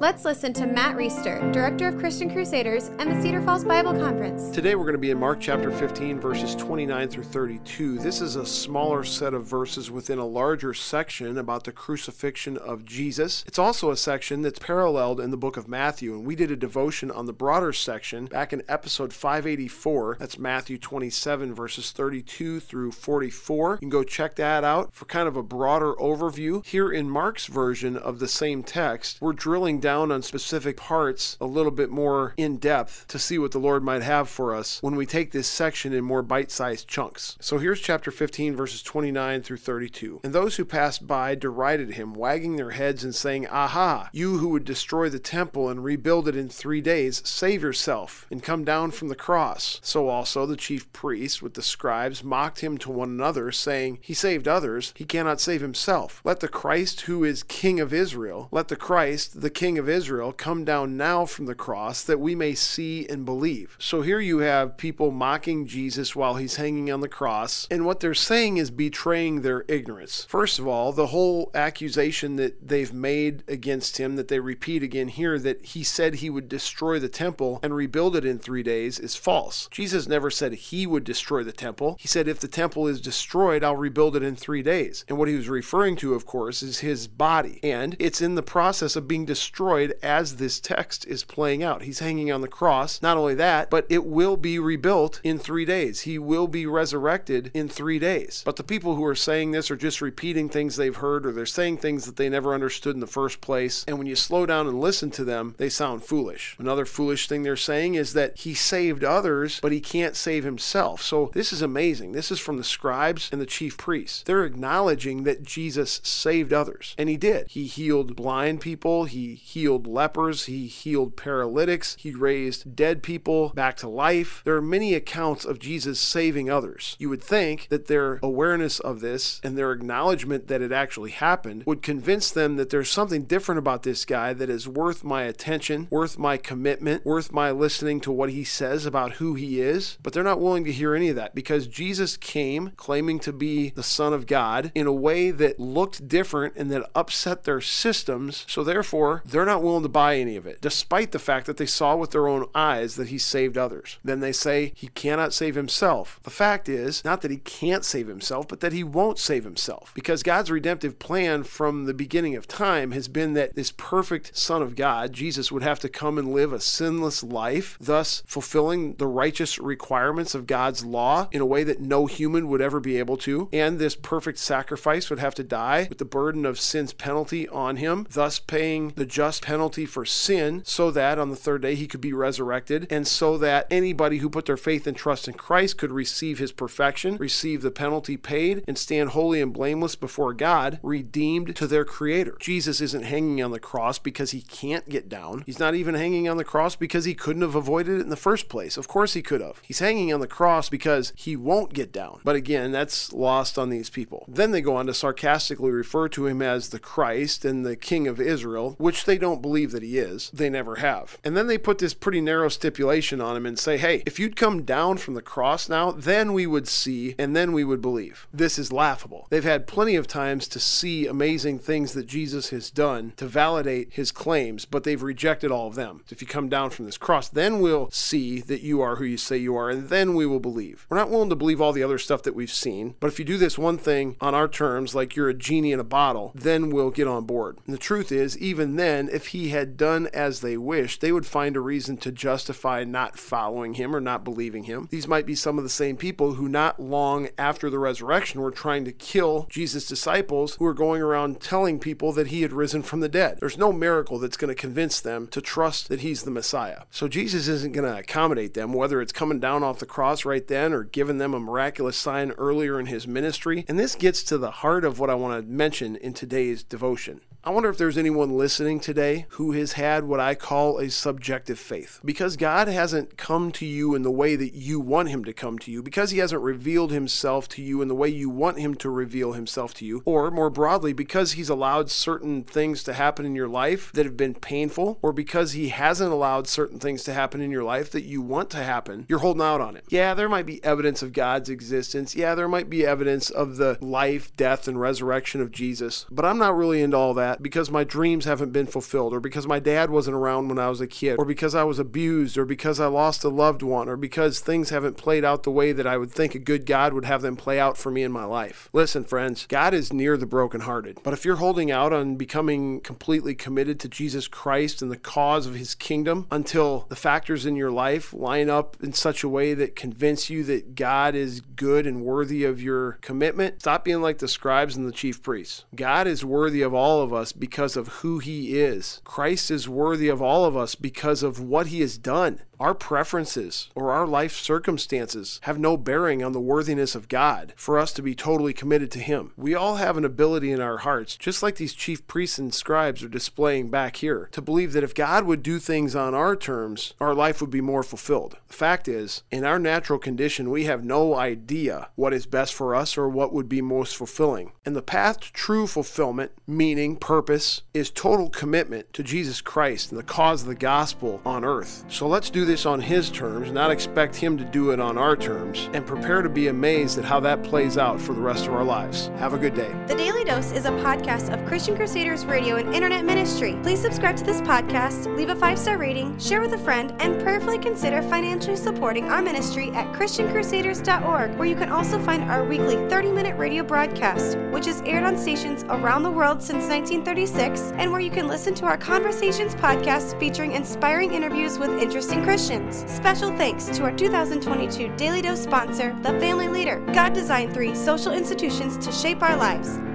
Let's listen to Matt Reisetter, Director of Christian Crusaders and the Cedar Falls Bible Conference. Today we're going to be in Mark chapter 15, verses 29 through 32. This is a smaller set of verses within a larger section about the crucifixion of Jesus. It's also a section that's paralleled in the book of Matthew, and we did a devotion on the broader section back in episode 584. That's Matthew 27, verses 32 through 44. You can go check that out for kind of a broader overview. Here in Mark's version of the same text, we're drilling down down on specific parts a little bit more in depth to see what the Lord might have for us when we take this section in more bite sized chunks. So here's chapter 15, verses 29 through 32. And those who passed by derided him, wagging their heads and saying, Aha, you who would destroy the temple and rebuild it in three days, save yourself and come down from the cross. So also the chief priests with the scribes mocked him to one another, saying, He saved others, he cannot save himself. Let the Christ who is King of Israel, let the Christ, the King of Israel, come down now from the cross that we may see and believe. So here you have people mocking Jesus while he's hanging on the cross, and what they're saying is betraying their ignorance. First of all, the whole accusation that they've made against him, that they repeat again here, that he said he would destroy the temple and rebuild it in three days, is false. Jesus never said he would destroy the temple. He said, if the temple is destroyed, I'll rebuild it in three days. And what he was referring to, of course, is his body. And it's in the process of being destroyed destroyed as this text is playing out. He's hanging on the cross. Not only that, but it will be rebuilt in three days. He will be resurrected in three days. But the people who are saying this are just repeating things they've heard or they're saying things that they never understood in the first place. And when you slow down and listen to them, they sound foolish. Another foolish thing they're saying is that he saved others, but he can't save himself. So this is amazing. This is from the scribes and the chief priests. They're acknowledging that Jesus saved others. And he did. He healed blind people, he healed lepers, he healed paralytics, he raised dead people back to life. There are many accounts of Jesus saving others. You would think that their awareness of this and their acknowledgement that it actually happened would convince them that there's something different about this guy that is worth my attention, worth my commitment, worth my listening to what he says about who he is. But they're not willing to hear any of that because Jesus came claiming to be the Son of God in a way that looked different and that upset their systems. So therefore, they're not willing to buy any of it, despite the fact that they saw with their own eyes that he saved others. Then they say he cannot save himself. The fact is, not that he can't save himself, but that he won't save himself. Because God's redemptive plan from the beginning of time has been that this perfect Son of God, Jesus, would have to come and live a sinless life, thus fulfilling the righteous requirements of God's law in a way that no human would ever be able to. And this perfect sacrifice would have to die with the burden of sin's penalty on him, thus paying the just just penalty for sin so that on the third day he could be resurrected and so that anybody who put their faith and trust in Christ could receive his perfection, receive the penalty paid, and stand holy and blameless before God, redeemed to their creator. Jesus isn't hanging on the cross because he can't get down. He's not even hanging on the cross because he couldn't have avoided it in the first place. Of course he could have. He's hanging on the cross because he won't get down. But again, that's lost on these people. Then they go on to sarcastically refer to him as the Christ and the King of Israel, which they don't believe that he is. They never have. And then they put this pretty narrow stipulation on him and say, hey, if you'd come down from the cross now, then we would see and then we would believe. This is laughable. They've had plenty of times to see amazing things that Jesus has done to validate his claims, but they've rejected all of them. If you come down from this cross, then we'll see that you are who you say you are, and then we will believe. We're not willing to believe all the other stuff that we've seen, but if you do this one thing on our terms, like you're a genie in a bottle, then we'll get on board. And the truth is, even then, if he had done as they wished, they would find a reason to justify not following him or not believing him. These might be some of the same people who, not long after the resurrection, were trying to kill Jesus' disciples who were going around telling people that he had risen from the dead. There's no miracle that's going to convince them to trust that he's the Messiah. So Jesus isn't going to accommodate them, whether it's coming down off the cross right then or giving them a miraculous sign earlier in his ministry. And this gets to the heart of what I want to mention in today's devotion. I wonder if there's anyone listening today who has had what I call a subjective faith. Because God hasn't come to you in the way that you want Him to come to you, because He hasn't revealed Himself to you in the way you want Him to reveal Himself to you, or more broadly, because He's allowed certain things to happen in your life that have been painful, or because He hasn't allowed certain things to happen in your life that you want to happen, you're holding out on it. Yeah, there might be evidence of God's existence. Yeah, there might be evidence of the life, death, and resurrection of Jesus, but I'm not really into all that because my dreams haven't been fulfilled, or because my dad wasn't around when I was a kid, or because I was abused, or because I lost a loved one, or because things haven't played out the way that I would think a good God would have them play out for me in my life. Listen, friends, God is near the brokenhearted. But if you're holding out on becoming completely committed to Jesus Christ and the cause of his kingdom until the factors in your life line up in such a way that convince you that God is good and worthy of your commitment, stop being like the scribes and the chief priests. God is worthy of all of us because of who he is. Christ is worthy of all of us because of what he has done. Our preferences or our life circumstances have no bearing on the worthiness of God for us to be totally committed to Him. We all have an ability in our hearts, just like these chief priests and scribes are displaying back here, to believe that if God would do things on our terms, our life would be more fulfilled. The fact is, in our natural condition, we have no idea what is best for us or what would be most fulfilling. And the path to true fulfillment, meaning, purpose, is total commitment to Jesus Christ and the cause of the gospel on earth. So let's do this on His terms, not expect Him to do it on our terms, and prepare to be amazed at how that plays out for the rest of our lives. Have a good day. The Daily Dose is a podcast of Christian Crusaders Radio and Internet Ministry. Please subscribe to this podcast, leave a five star rating, share with a friend, and prayerfully consider financially supporting our ministry at ChristianCrusaders.org, where you can also find our weekly 30 minute radio broadcast, which is aired on stations around the world since 1936, and where you can listen to our Conversations podcast featuring inspiring interviews with interesting Christians. Special thanks to our 2022 Daily Dose sponsor, The Family Leader. God designed three social institutions to shape our lives